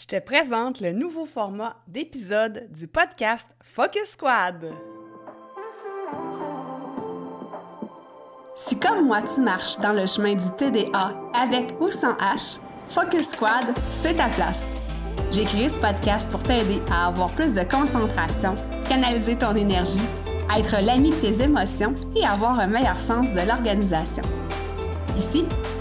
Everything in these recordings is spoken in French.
Je te présente le nouveau format d'épisode du podcast Focus Squad. Si comme moi tu marches dans le chemin du TDA avec ou sans H, Focus Squad, c'est ta place. J'ai créé ce podcast pour t'aider à avoir plus de concentration, canaliser ton énergie, être l'ami de tes émotions et avoir un meilleur sens de l'organisation. Ici,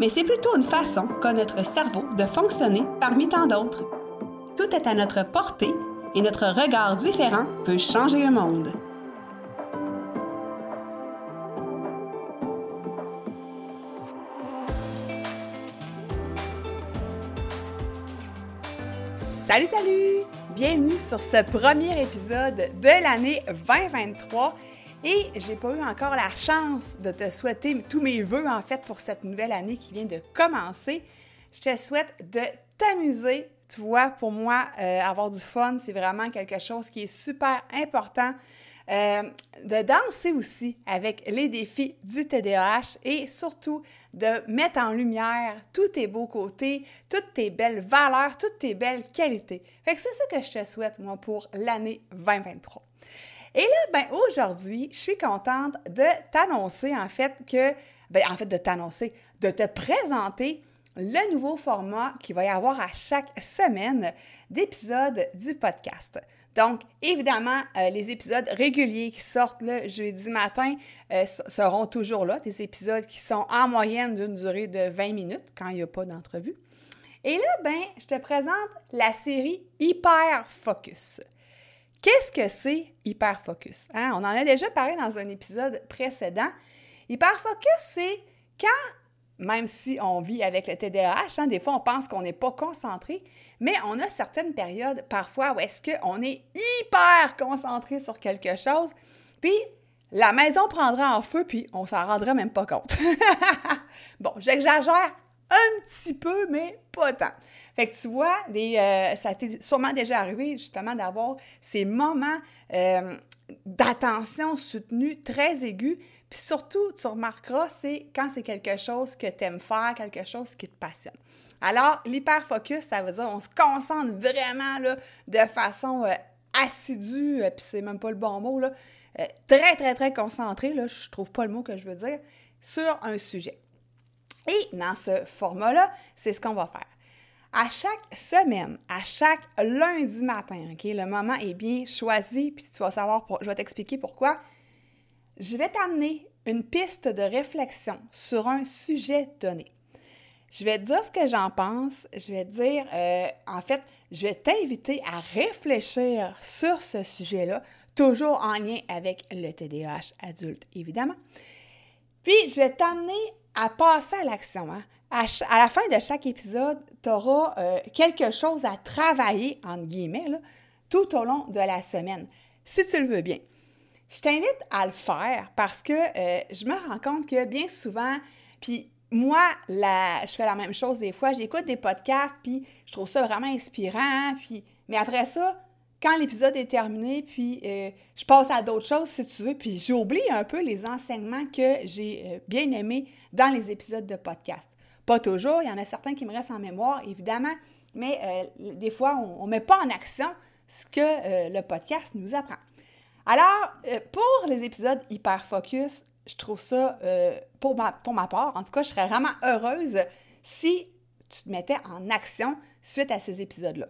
mais c'est plutôt une façon qu'a notre cerveau de fonctionner parmi tant d'autres. Tout est à notre portée et notre regard différent peut changer le monde. Salut, salut! Bienvenue sur ce premier épisode de l'année 2023. Et j'ai pas eu encore la chance de te souhaiter tous mes voeux en fait pour cette nouvelle année qui vient de commencer. Je te souhaite de t'amuser. Tu vois, pour moi, euh, avoir du fun, c'est vraiment quelque chose qui est super important. Euh, de danser aussi avec les défis du TDAH et surtout de mettre en lumière tous tes beaux côtés, toutes tes belles valeurs, toutes tes belles qualités. Fait que c'est ça que je te souhaite, moi, pour l'année 2023. Et là, ben aujourd'hui, je suis contente de t'annoncer en fait que, ben en fait de t'annoncer, de te présenter le nouveau format qu'il va y avoir à chaque semaine d'épisodes du podcast. Donc, évidemment, euh, les épisodes réguliers qui sortent le jeudi matin euh, seront toujours là, des épisodes qui sont en moyenne d'une durée de 20 minutes quand il n'y a pas d'entrevue. Et là, ben, je te présente la série Hyper Focus. Qu'est-ce que c'est hyperfocus? Hein? On en a déjà parlé dans un épisode précédent. Hyperfocus, c'est quand, même si on vit avec le TDAH, hein, des fois on pense qu'on n'est pas concentré, mais on a certaines périodes parfois où est-ce qu'on est hyper concentré sur quelque chose, puis la maison prendra en feu, puis on s'en rendra même pas compte. bon, j'exagère un petit peu, mais pas tant. Fait que tu vois, euh, ça t'est sûrement déjà arrivé justement d'avoir ces moments euh, d'attention soutenue très aigus. Puis surtout, tu remarqueras, c'est quand c'est quelque chose que tu aimes faire, quelque chose qui te passionne. Alors, l'hyperfocus, ça veut dire on se concentre vraiment là, de façon euh, assidue, puis c'est même pas le bon mot, là, très, très, très concentré, là, je trouve pas le mot que je veux dire, sur un sujet. Et dans ce format-là, c'est ce qu'on va faire. À chaque semaine, à chaque lundi matin, le moment est bien choisi, puis tu vas savoir, je vais t'expliquer pourquoi. Je vais t'amener une piste de réflexion sur un sujet donné. Je vais te dire ce que j'en pense. Je vais te dire, euh, en fait, je vais t'inviter à réfléchir sur ce sujet-là, toujours en lien avec le TDAH adulte, évidemment. Puis, je vais t'amener à passer à l'action. Hein. À, la fin de chaque épisode, tu auras euh, quelque chose à travailler, entre guillemets, tout au long de la semaine, si tu le veux bien. Je t'invite à le faire parce que euh, je me rends compte que bien souvent, puis moi, la, je fais la même chose des fois, j'écoute des podcasts, puis je trouve ça vraiment inspirant, puis, mais après ça, quand l'épisode est terminé, puis euh, je passe à d'autres choses, si tu veux, puis j'oublie un peu les enseignements que j'ai euh, bien aimés dans les épisodes de podcast. Pas toujours, il y en a certains qui me restent en mémoire, évidemment, mais euh, des fois, on ne met pas en action ce que le podcast nous apprend. Alors, pour les épisodes hyper focus, je trouve ça, pour, ma, pour ma part, en tout cas, je serais vraiment heureuse si tu te mettais en action suite à ces épisodes-là.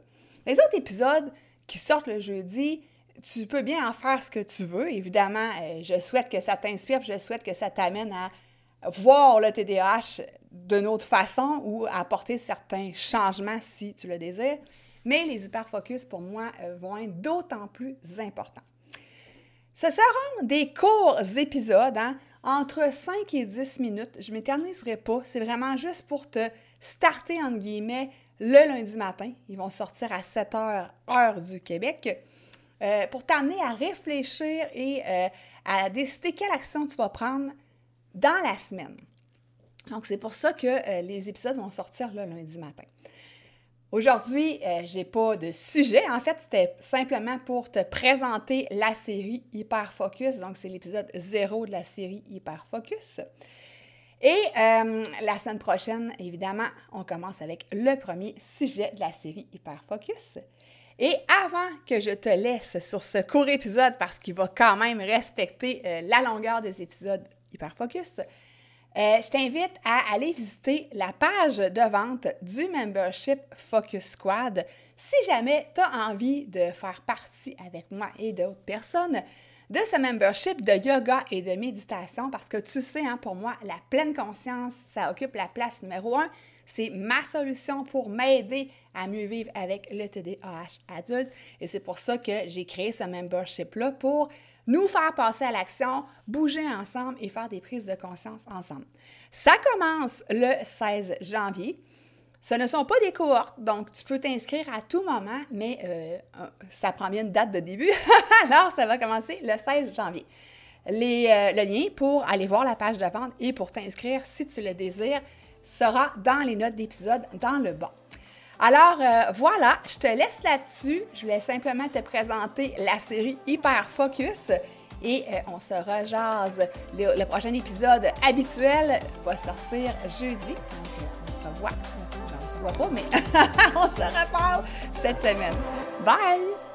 Les autres épisodes, qui sortent le jeudi, tu peux bien en faire ce que tu veux. Évidemment, euh, je souhaite que ça t'inspire, je souhaite que ça t'amène à voir le TDAH d'une autre façon ou à apporter certains changements si tu le désires. Mais les hyperfocus, pour moi, euh, vont être d'autant plus importants. Ce seront des courts épisodes, hein, entre 5 et 10 minutes. Je ne m'éterniserai pas. C'est vraiment juste pour te starter, entre guillemets, le lundi matin. Ils vont sortir à 7 heures, heure du Québec. euh, pour t'amener à réfléchir et euh, à décider quelle action tu vas prendre dans la semaine. Donc, c'est pour ça que euh, les épisodes vont sortir le lundi matin. Aujourd'hui, je j'ai pas de sujet. En fait, c'était simplement pour te présenter la série Hyper Focus. Donc, c'est l'épisode zéro de la série Hyper Focus. Et la semaine prochaine, évidemment, on commence avec le premier sujet de la série Hyper Focus. Et avant que je te laisse sur ce court épisode, parce qu'il va quand même respecter euh, la longueur des épisodes Hyper Focus, euh, je t'invite à aller visiter la page de vente du membership Focus Squad si jamais tu as envie de faire partie avec moi et d'autres personnes de ce membership de yoga et de méditation parce que tu sais, hein, pour moi, la pleine conscience, ça occupe la place numéro un. C'est ma solution pour m'aider à mieux vivre avec le TDAH adulte. Et c'est pour ça que j'ai créé ce membership-là pour nous faire passer à l'action, bouger ensemble et faire des prises de conscience ensemble. Ça commence le 16 janvier. Ce ne sont pas des cohortes, donc tu peux t'inscrire à tout moment, mais euh, ça prend bien une date de début. Alors, ça va commencer le 16 janvier. Euh, le lien pour aller voir la page de vente et pour t'inscrire, si tu le désires, sera dans les notes d'épisode dans le bas. Alors euh, voilà, je te laisse là-dessus. Je voulais simplement te présenter la série Hyper Focus et on se rejase. Le, prochain épisode habituel va sortir jeudi. on se revoit on se voit pas, mais on se reparle cette semaine. Bye!